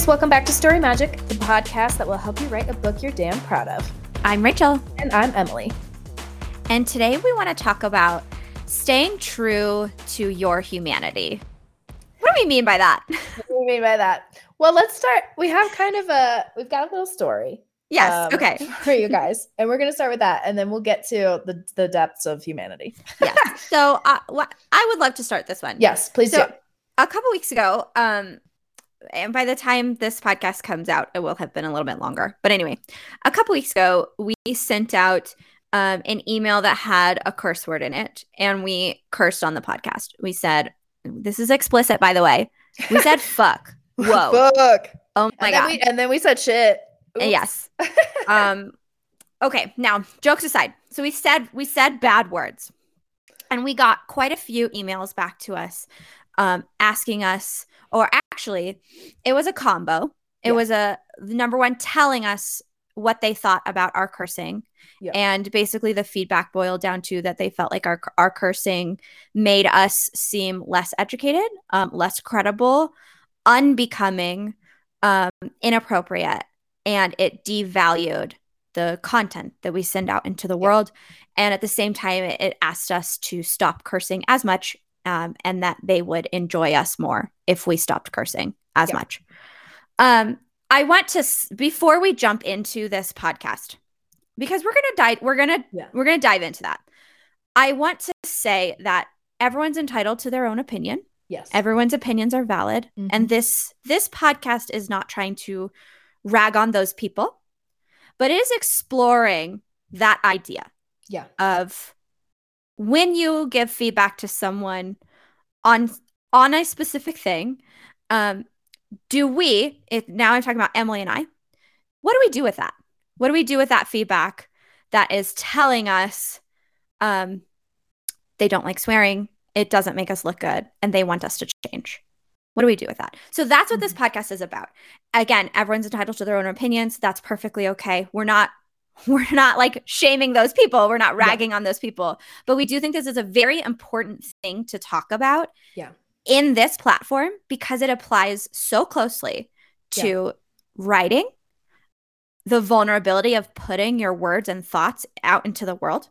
readers, welcome back to Story Magic, the podcast that will help you write a book you're damn proud of. I'm Rachel. And I'm Emily. And today we want to talk about staying true to your humanity. What do we mean by that? What do we mean by that? Well, let's start. We have kind of a we've got a little story. Yes. Um, okay. For you guys, and we're gonna start with that, and then we'll get to the the depths of humanity. yes. So uh, wh- I would love to start this one. Yes, please so, do. A couple weeks ago, um, and by the time this podcast comes out, it will have been a little bit longer. But anyway, a couple weeks ago, we sent out um, an email that had a curse word in it, and we cursed on the podcast. We said, "This is explicit, by the way." We said "fuck." Whoa. Fuck. Oh my and god. We, and then we said shit. Yes. um. Okay. Now, jokes aside, so we said we said bad words, and we got quite a few emails back to us, um, asking us, or actually, it was a combo. It yeah. was a number one telling us what they thought about our cursing. Yeah. And basically, the feedback boiled down to that they felt like our, our cursing made us seem less educated, um, less credible, unbecoming, um, inappropriate, and it devalued the content that we send out into the yeah. world. And at the same time, it, it, asked us to stop cursing as much um, and that they would enjoy us more if we stopped cursing as yeah. much. Um, I want to before we jump into this podcast because we're gonna dive we're gonna yeah. we're gonna dive into that. I want to say that everyone's entitled to their own opinion. Yes. Everyone's opinions are valid. Mm-hmm. And this this podcast is not trying to rag on those people, but it is exploring that idea. Yeah. Of when you give feedback to someone on on a specific thing, um, do we, if, now I'm talking about Emily and I, what do we do with that? What do we do with that feedback that is telling us um, they don't like swearing, it doesn't make us look good, and they want us to change? What do we do with that? So that's what this mm-hmm. podcast is about. Again, everyone's entitled to their own opinions. That's perfectly okay. We're not we're not like shaming those people. We're not ragging yeah. on those people. But we do think this is a very important thing to talk about. Yeah in this platform because it applies so closely to yeah. writing, the vulnerability of putting your words and thoughts out into the world,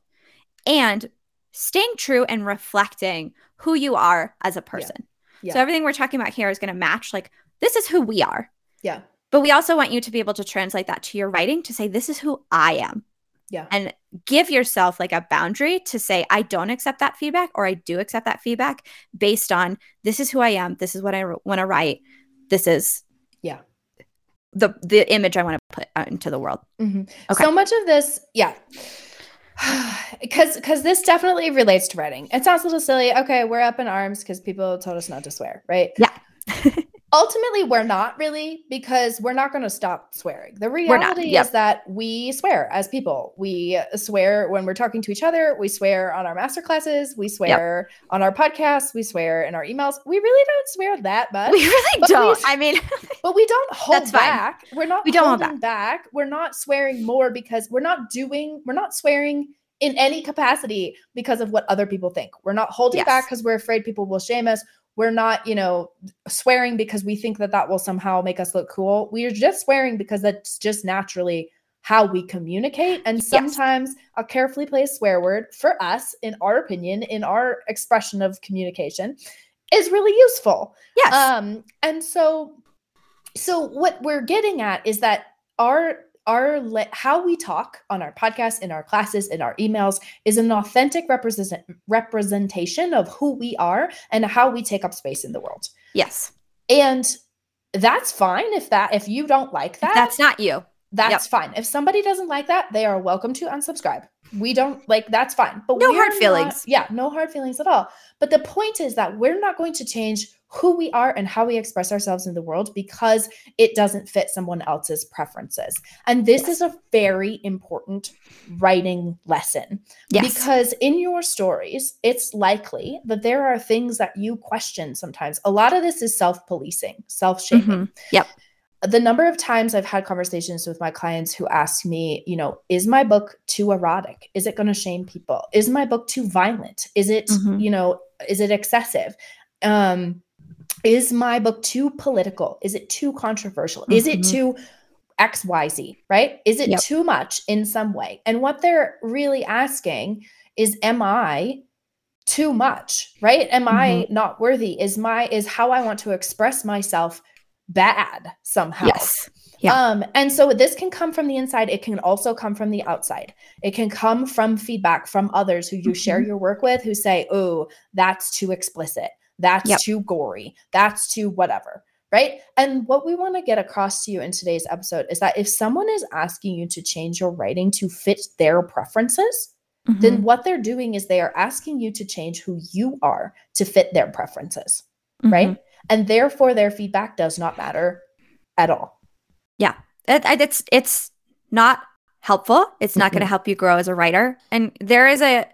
and staying true and reflecting who you are as a person. Yeah. Yeah. So everything we're talking about here is going to match like this is who we are. Yeah. But we also want you to be able to translate that to your writing to say this is who I am. Yeah. And give yourself like a boundary to say, I don't accept that feedback or I do accept that feedback based on this is who I am. This is what I want to write. This is, yeah, the the image I want to put out into the world. Mm-hmm. Okay. So much of this, yeah. because because this definitely relates to writing. It sounds a little silly. Okay, we're up in arms because people told us not to swear, right? Yeah. ultimately we're not really because we're not going to stop swearing the reality yep. is that we swear as people we swear when we're talking to each other we swear on our master classes we swear yep. on our podcasts we swear in our emails we really don't swear that much we really don't we, i mean but we don't hold back we're not we don't holding hold back. back we're not swearing more because we're not doing we're not swearing in any capacity because of what other people think. We're not holding yes. back because we're afraid people will shame us we're not you know swearing because we think that that will somehow make us look cool. We're just swearing because that's just naturally how we communicate. And sometimes yes. a carefully placed swear word for us in our opinion in our expression of communication is really useful. Yes. Um and so so what we're getting at is that our our how we talk on our podcast in our classes in our emails is an authentic represent- representation of who we are and how we take up space in the world. Yes. And that's fine if that if you don't like that. that's not you that's yep. fine if somebody doesn't like that they are welcome to unsubscribe we don't like that's fine but no hard feelings not, yeah no hard feelings at all but the point is that we're not going to change who we are and how we express ourselves in the world because it doesn't fit someone else's preferences. And this yes. is a very important writing lesson yes. because in your stories, it's likely that there are things that you question sometimes. A lot of this is self policing, self shaming. Mm-hmm. Yep. The number of times I've had conversations with my clients who ask me, you know, is my book too erotic? Is it going to shame people? Is my book too violent? Is it, mm-hmm. you know, is it excessive? Um, Is my book too political? Is it too controversial? Mm-hmm. Is it mm-hmm. too XYZ, right? Is it yep. too much in some way? And what they're really asking is, am I too much, right? Am mm-hmm. I not worthy? Is my, is how I want to express myself bad somehow? Yes. Yeah. Um, and so this can come from the inside. It can also come from the outside. It can come from feedback from others who you mm-hmm. share your work with who say, oh, that's too explicit. That's yep. too gory. That's too whatever right? And what we want to get across to you in today's episode is that if someone is asking you to change your writing to fit their preferences, mm-hmm. then what they're doing is they are asking you to change who you are to fit their preferences, mm-hmm. right? And therefore, their feedback does not matter at all. Yeah, it, it's it's not helpful. It's not mm-hmm. going to help you grow as a writer. And there is a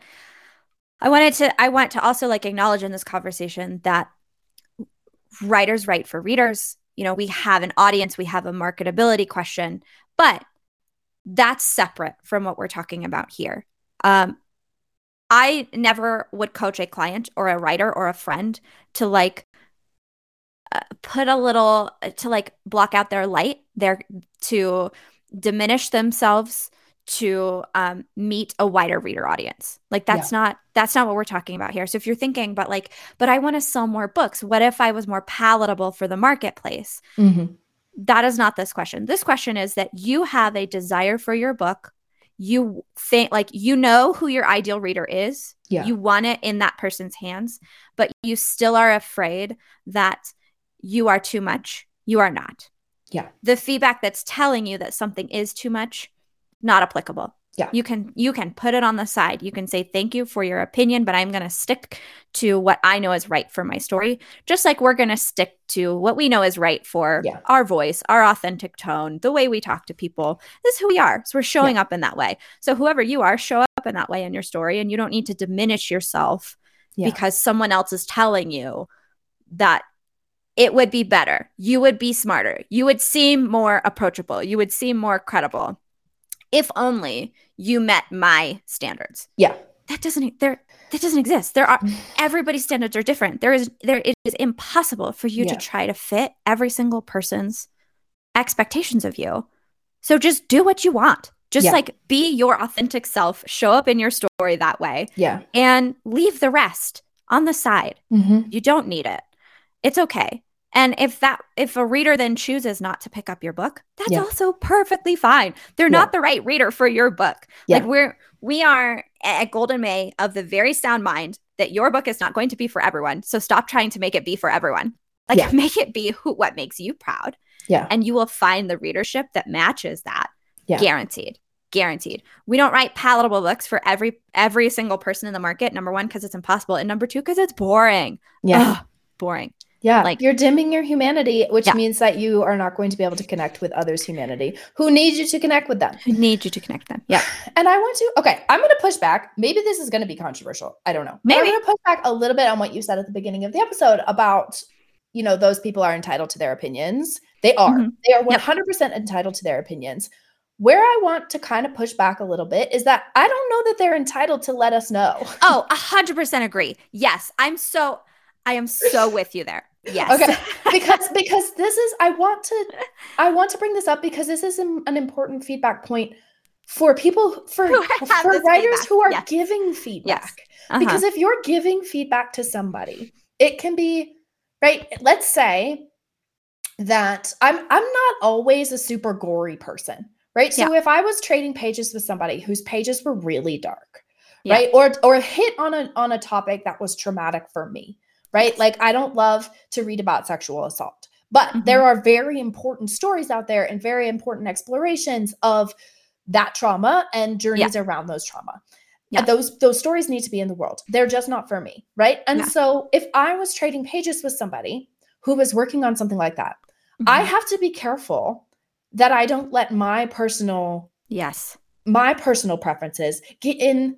I wanted to I want to also like acknowledge in this conversation that writers write for readers. You know, we have an audience, we have a marketability question, but that's separate from what we're talking about here. Um, I never would coach a client or a writer or a friend to like put a little to like block out their light, their to diminish themselves to um, meet a wider reader audience. Like that's yeah. not that's not what we're talking about here. So if you're thinking, but like, but I want to sell more books. What if I was more palatable for the marketplace? Mm-hmm. That is not this question. This question is that you have a desire for your book. You think like you know who your ideal reader is. Yeah. You want it in that person's hands, but you still are afraid that you are too much. You are not. Yeah. The feedback that's telling you that something is too much not applicable. Yeah. You can you can put it on the side. You can say thank you for your opinion, but I'm going to stick to what I know is right for my story, just like we're going to stick to what we know is right for yeah. our voice, our authentic tone, the way we talk to people. This is who we are. So we're showing yeah. up in that way. So whoever you are, show up in that way in your story and you don't need to diminish yourself yeah. because someone else is telling you that it would be better. You would be smarter. You would seem more approachable. You would seem more credible if only you met my standards. Yeah. That doesn't there that doesn't exist. There are everybody's standards are different. There is there it is impossible for you yeah. to try to fit every single person's expectations of you. So just do what you want. Just yeah. like be your authentic self, show up in your story that way. Yeah. And leave the rest on the side. Mm-hmm. You don't need it. It's okay. And if that if a reader then chooses not to pick up your book, that's yeah. also perfectly fine. They're yeah. not the right reader for your book. Yeah. Like we're we are at Golden May of the very sound mind that your book is not going to be for everyone. So stop trying to make it be for everyone. Like make it be who what makes you proud. Yeah. And you will find the readership that matches that. Yeah. Guaranteed guaranteed. We don't write palatable books for every every single person in the market. Number one, because it's impossible, and number two, because it's boring. Yeah, Ugh, boring. Yeah. Like you're dimming your humanity, which yeah. means that you are not going to be able to connect with others' humanity who need you to connect with them. Who need you to connect them. Yeah. And I want to, okay, I'm going to push back. Maybe this is going to be controversial. I don't know. Maybe. I'm going to push back a little bit on what you said at the beginning of the episode about, you know, those people are entitled to their opinions. They are. Mm-hmm. They are 100% yep. entitled to their opinions. Where I want to kind of push back a little bit is that I don't know that they're entitled to let us know. Oh, 100% agree. Yes. I'm so, I am so with you there. Yes. Okay. because because this is I want to I want to bring this up because this is an, an important feedback point for people for for writers feedback. who are yes. giving feedback. Yes. Uh-huh. Because if you're giving feedback to somebody, it can be right. Let's say that I'm I'm not always a super gory person, right? So yeah. if I was trading pages with somebody whose pages were really dark, yeah. right? Or or hit on a on a topic that was traumatic for me right? Like, I don't love to read about sexual assault, but mm-hmm. there are very important stories out there and very important explorations of that trauma and journeys yeah. around those trauma. Yeah. Those those stories need to be in the world. They're just not for me, right? And yeah. so if I was trading pages with somebody who was working on something like that, mm-hmm. I have to be careful that I don't let my personal yes, my personal preferences get in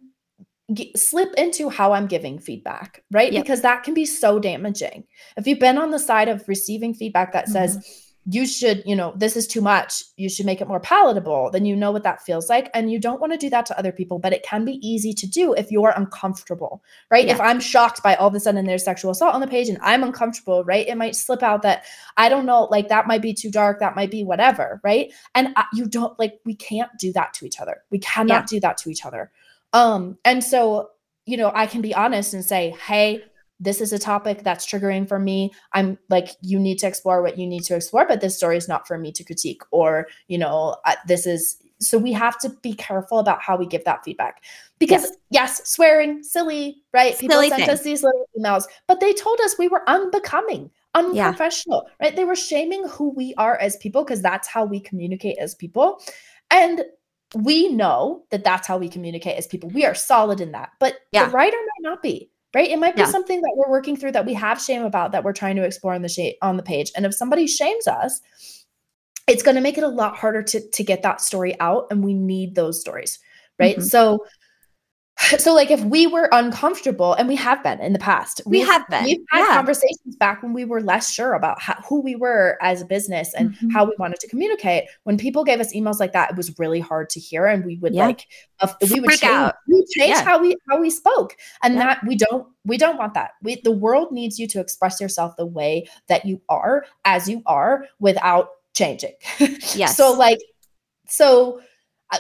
slip into how I'm giving feedback, right? Yep. Because that can be so damaging. If you've been on the side of receiving feedback that mm-hmm. says, you should, you know, this is too much. You should make it more palatable. Then you know what that feels like. And you don't want to do that to other people, but it can be easy to do if you're uncomfortable, right? Yeah. If I'm shocked by all of a sudden there's sexual assault on the page and I'm uncomfortable, right? It might slip out that I don't know, like that might be too dark, that might be whatever, right? And I, you don't like, we can't do that to each other. We cannot yeah. do that to each other. Um, and so, you know, I can be honest and say, hey, this is a topic that's triggering for me. I'm like you need to explore what you need to explore but this story is not for me to critique or you know this is so we have to be careful about how we give that feedback. Because yes, yes swearing silly right? Silly people sent thing. us these little emails but they told us we were unbecoming unprofessional yeah. right? They were shaming who we are as people because that's how we communicate as people. And we know that that's how we communicate as people we are solid in that but yeah. the writer might not be right? It might be yeah. something that we're working through that we have shame about that we're trying to explore on the shame on the page. And if somebody shames us, it's going to make it a lot harder to to get that story out and we need those stories, right? Mm-hmm. So so like if we were uncomfortable and we have been in the past we have been we've had yeah. conversations back when we were less sure about how, who we were as a business and mm-hmm. how we wanted to communicate when people gave us emails like that it was really hard to hear and we would yeah. like uh, we would change, out. we change yeah. how we how we spoke and that we don't we don't want that we the world needs you to express yourself the way that you are as you are without changing yes so like so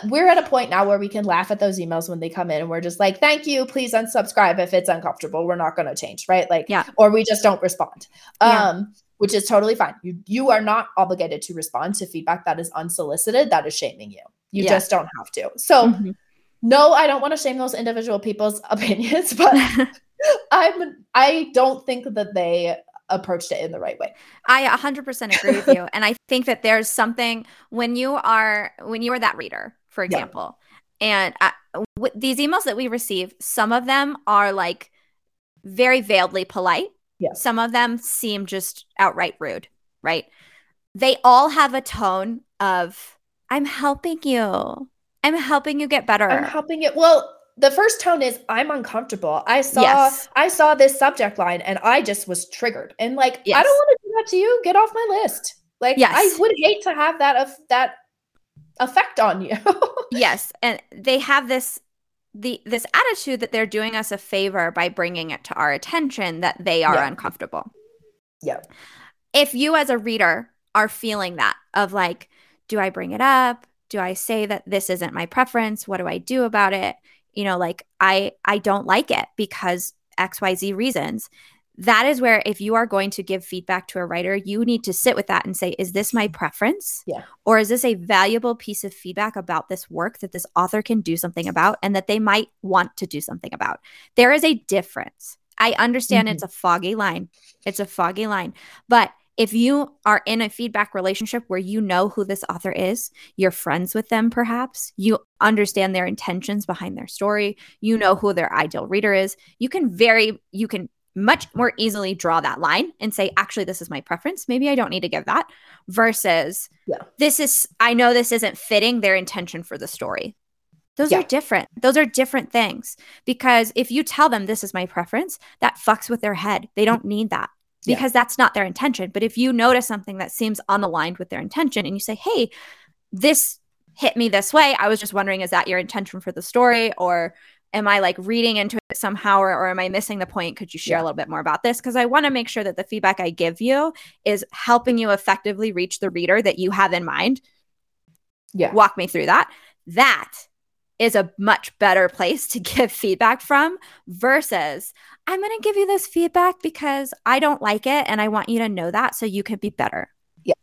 we're at a point now where we can laugh at those emails when they come in and we're just like thank you. Please unsubscribe if it's uncomfortable. We're not going to change right? Like yeah. or we just don't respond. Yeah. um which is totally fine. You you are not obligated to respond to feedback that is unsolicited that is shaming you. You yeah. just don't have to. So mm-hmm. no i don't want to shame those individual people's opinions but i'm i don't think that they approached it in the right way. I 100% agree with you and I think that there's something when you are when you are that reader, for example, yeah. and I, w- these emails that we receive, some of them are like very veiledly polite. Yeah. Some of them seem just outright rude, right? They all have a tone of I'm helping you. I'm helping you get better. I'm helping it. Well, the first tone is I'm uncomfortable. I saw yes. I saw this subject line and I just was triggered. And like yes. I don't want to do that to you. Get off my list. Like yes. I would hate to have that of that effect on you. yes, and they have this the this attitude that they're doing us a favor by bringing it to our attention that they are yeah. uncomfortable. Yeah. If you as a reader are feeling that of like do I bring it up? Do I say that this isn't my preference? What do I do about it? You know like i i don't like it because xyz reasons. That is where if you are going to give feedback to a writer you need to sit with that and say is this my preference? Yeah. Or is this a valuable piece of feedback about this work that this author can do something about and that they might want to do something about? There is a difference. I understand mm-hmm. it's a foggy line. It's a foggy line. But if you are in a feedback relationship where you know who this author is, you're friends with them, perhaps, you understand their intentions behind their story, you know who their ideal reader is, you can very, you can much more easily draw that line and say, actually, this is my preference. Maybe I don't need to give that versus yeah. this is, I know this isn't fitting their intention for the story. Those yeah. are different. Those are different things because if you tell them this is my preference, that fucks with their head. They don't need that because yeah. that's not their intention. But if you notice something that seems unaligned with their intention and you say, hey, this hit me this way, I was just wondering, is that your intention for the story? Or am I like reading into it somehow or, or am I missing the point? Could you share yeah. a little bit more about this? Because I want to make sure that the feedback I give you is helping you effectively reach the reader that you have in mind. Yeah. Walk me through that. That is a much better place to give feedback from versus I'm going to give you this feedback because I don't like it and I want you to know that so you can be better. Yeah.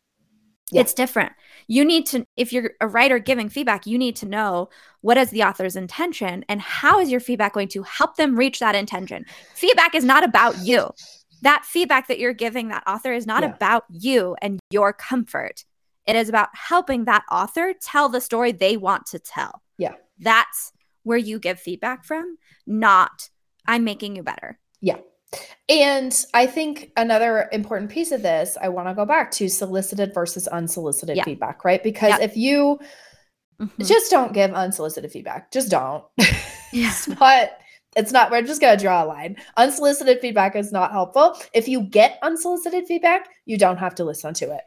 yeah. It's different. You need to if you're a writer giving feedback, you need to know what is the author's intention and how is your feedback going to help them reach that intention. Feedback is not about you. That feedback that you're giving that author is not yeah. about you and your comfort. It is about helping that author tell the story they want to tell. Yeah. That's where you give feedback from, not I'm making you better. Yeah. And I think another important piece of this, I want to go back to solicited versus unsolicited yeah. feedback, right? Because yeah. if you mm-hmm. just don't give unsolicited feedback, just don't. Yeah. but it's not, we're just going to draw a line. Unsolicited feedback is not helpful. If you get unsolicited feedback, you don't have to listen to it.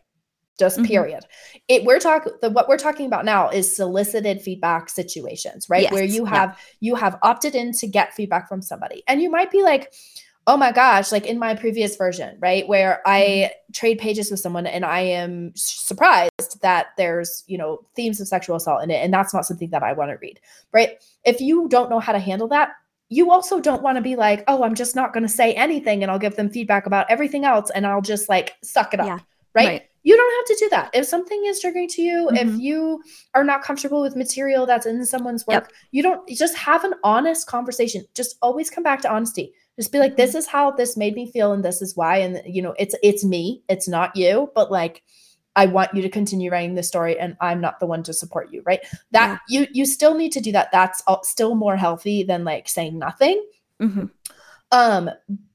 Just mm-hmm. period. It we're talking the what we're talking about now is solicited feedback situations, right? Yes. Where you have yeah. you have opted in to get feedback from somebody. And you might be like, "Oh my gosh, like in my previous version, right? Where I mm-hmm. trade pages with someone and I am surprised that there's, you know, themes of sexual assault in it and that's not something that I want to read." Right? If you don't know how to handle that, you also don't want to be like, "Oh, I'm just not going to say anything and I'll give them feedback about everything else and I'll just like suck it up." Yeah. right? right you don't have to do that. If something is triggering to you, mm-hmm. if you are not comfortable with material that's in someone's work, yep. you don't just have an honest conversation. Just always come back to honesty. Just be like, this mm-hmm. is how this made me feel, and this is why. And you know, it's it's me, it's not you, but like I want you to continue writing this story and I'm not the one to support you, right? That yeah. you you still need to do that. That's still more healthy than like saying nothing. Mm-hmm. Um,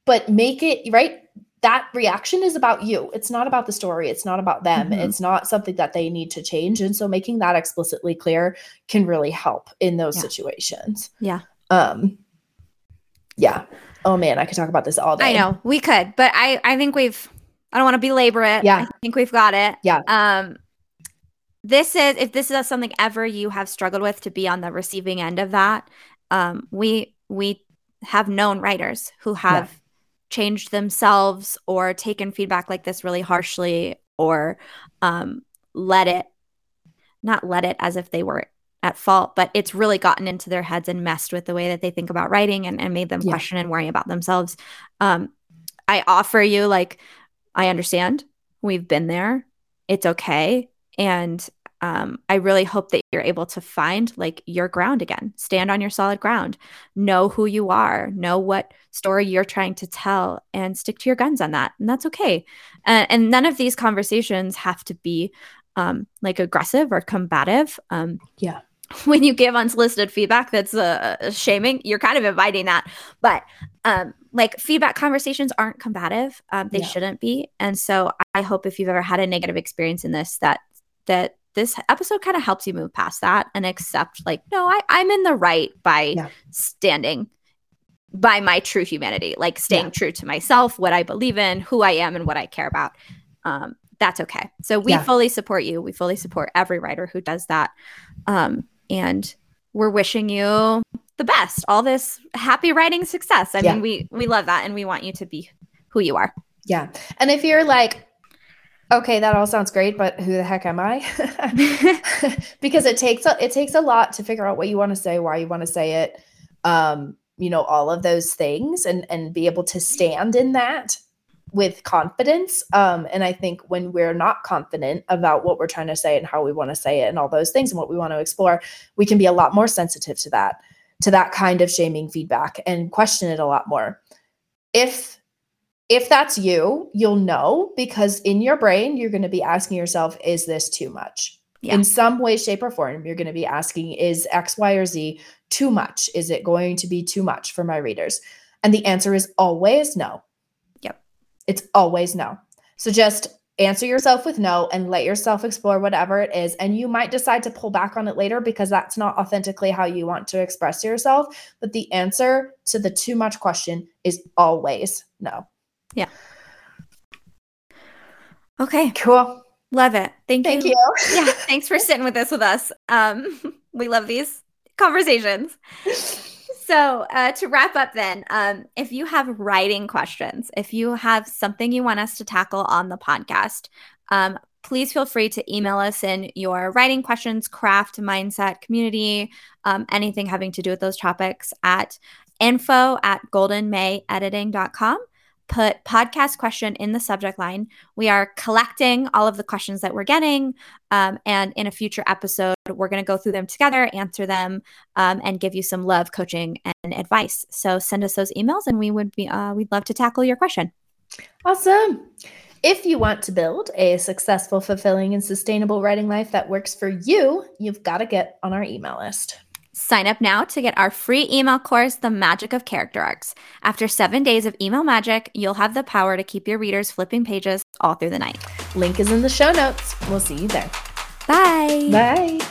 but make it right that reaction is about you. It's not about the story. It's not about them. Mm-hmm. It's not something that they need to change. And so making that explicitly clear can really help in those yeah. situations. Yeah. Um yeah. Oh man, I could talk about this all day. I know. We could, but I I think we've I don't want to belabor it. Yeah. I think we've got it. Yeah. Um this is if this is something ever you have struggled with to be on the receiving end of that, um we we have known writers who have yeah changed themselves or taken feedback like this really harshly or um, let it not let it as if they were at fault but it's really gotten into their heads and messed with the way that they think about writing and, and made them yeah. question and worry about themselves. Um, i offer you like i understand. We've been there. It's okay. And um, I really hope that you're able to find like your ground again, stand on your solid ground, know who you are, know what story you're trying to tell, and stick to your guns on that. And that's okay. Uh, and none of these conversations have to be um, like aggressive or combative. Um, yeah. When you give unsolicited feedback that's uh, shaming, you're kind of inviting that. But um, like feedback conversations aren't combative. Um, they yeah. shouldn't be. And so I hope if you've ever had a negative experience in this, that that this episode kind of helps you move past that and accept like no I, i'm in the right by yeah. standing by my true humanity like staying yeah. true to myself what i believe in who i am and what i care about. Um, that's okay. So we yeah. fully support you. We fully support every writer who does that. Um, and we're wishing you the best all this happy writing success. I mean we we love that and we want you to be who you are. Yeah. And if you're like okay, that all sounds great, but who the heck am I? because it takes a, it takes a lot to figure out what you want to say, why you want to say it, um, you know, all of those things, and and be able to stand in that with confidence. Um, and I think when we're not confident about what we're trying to say and how we want to say it and all those things and what we want to explore, we can be a lot more sensitive to that, to that kind of shaming feedback and question it a lot more. If if that's you, you'll know because in your brain, you're going to be asking yourself, is this too much? Yeah. In some way, shape, or form, you're going to be asking, is X, Y, or Z too much? Is it going to be too much for my readers? And the answer is always no. Yep. It's always no. So just answer yourself with no and let yourself explore whatever it is. And you might decide to pull back on it later because that's not authentically how you want to express yourself. But the answer to the too much question is always no. Yeah. Okay. Cool. Love it. Thank, you. Thank you. you. yeah. Thanks for sitting with us with us. Um, we love these conversations. So, uh, to wrap up, then, um, if you have writing questions, if you have something you want us to tackle on the podcast, um, please feel free to email us in your writing questions, craft, mindset, community, um, anything having to do with those topics at info at goldenmayediting.com put podcast question in the subject line. We are collecting all of the questions that we're getting. Um, and in a future episode, we're going to go through them together, answer them, um, and give you some love coaching and advice. So send us those emails and we would be, uh, we'd love to tackle your question. Awesome. If you want to build a successful, fulfilling, and sustainable writing life that works for you, you've got to get on our email list. Sign up now to get our free email course, The Magic of Character Arcs. After seven days of email magic, you'll have the power to keep your readers flipping pages all through the night. Link is in the show notes. We'll see you there. Bye. Bye.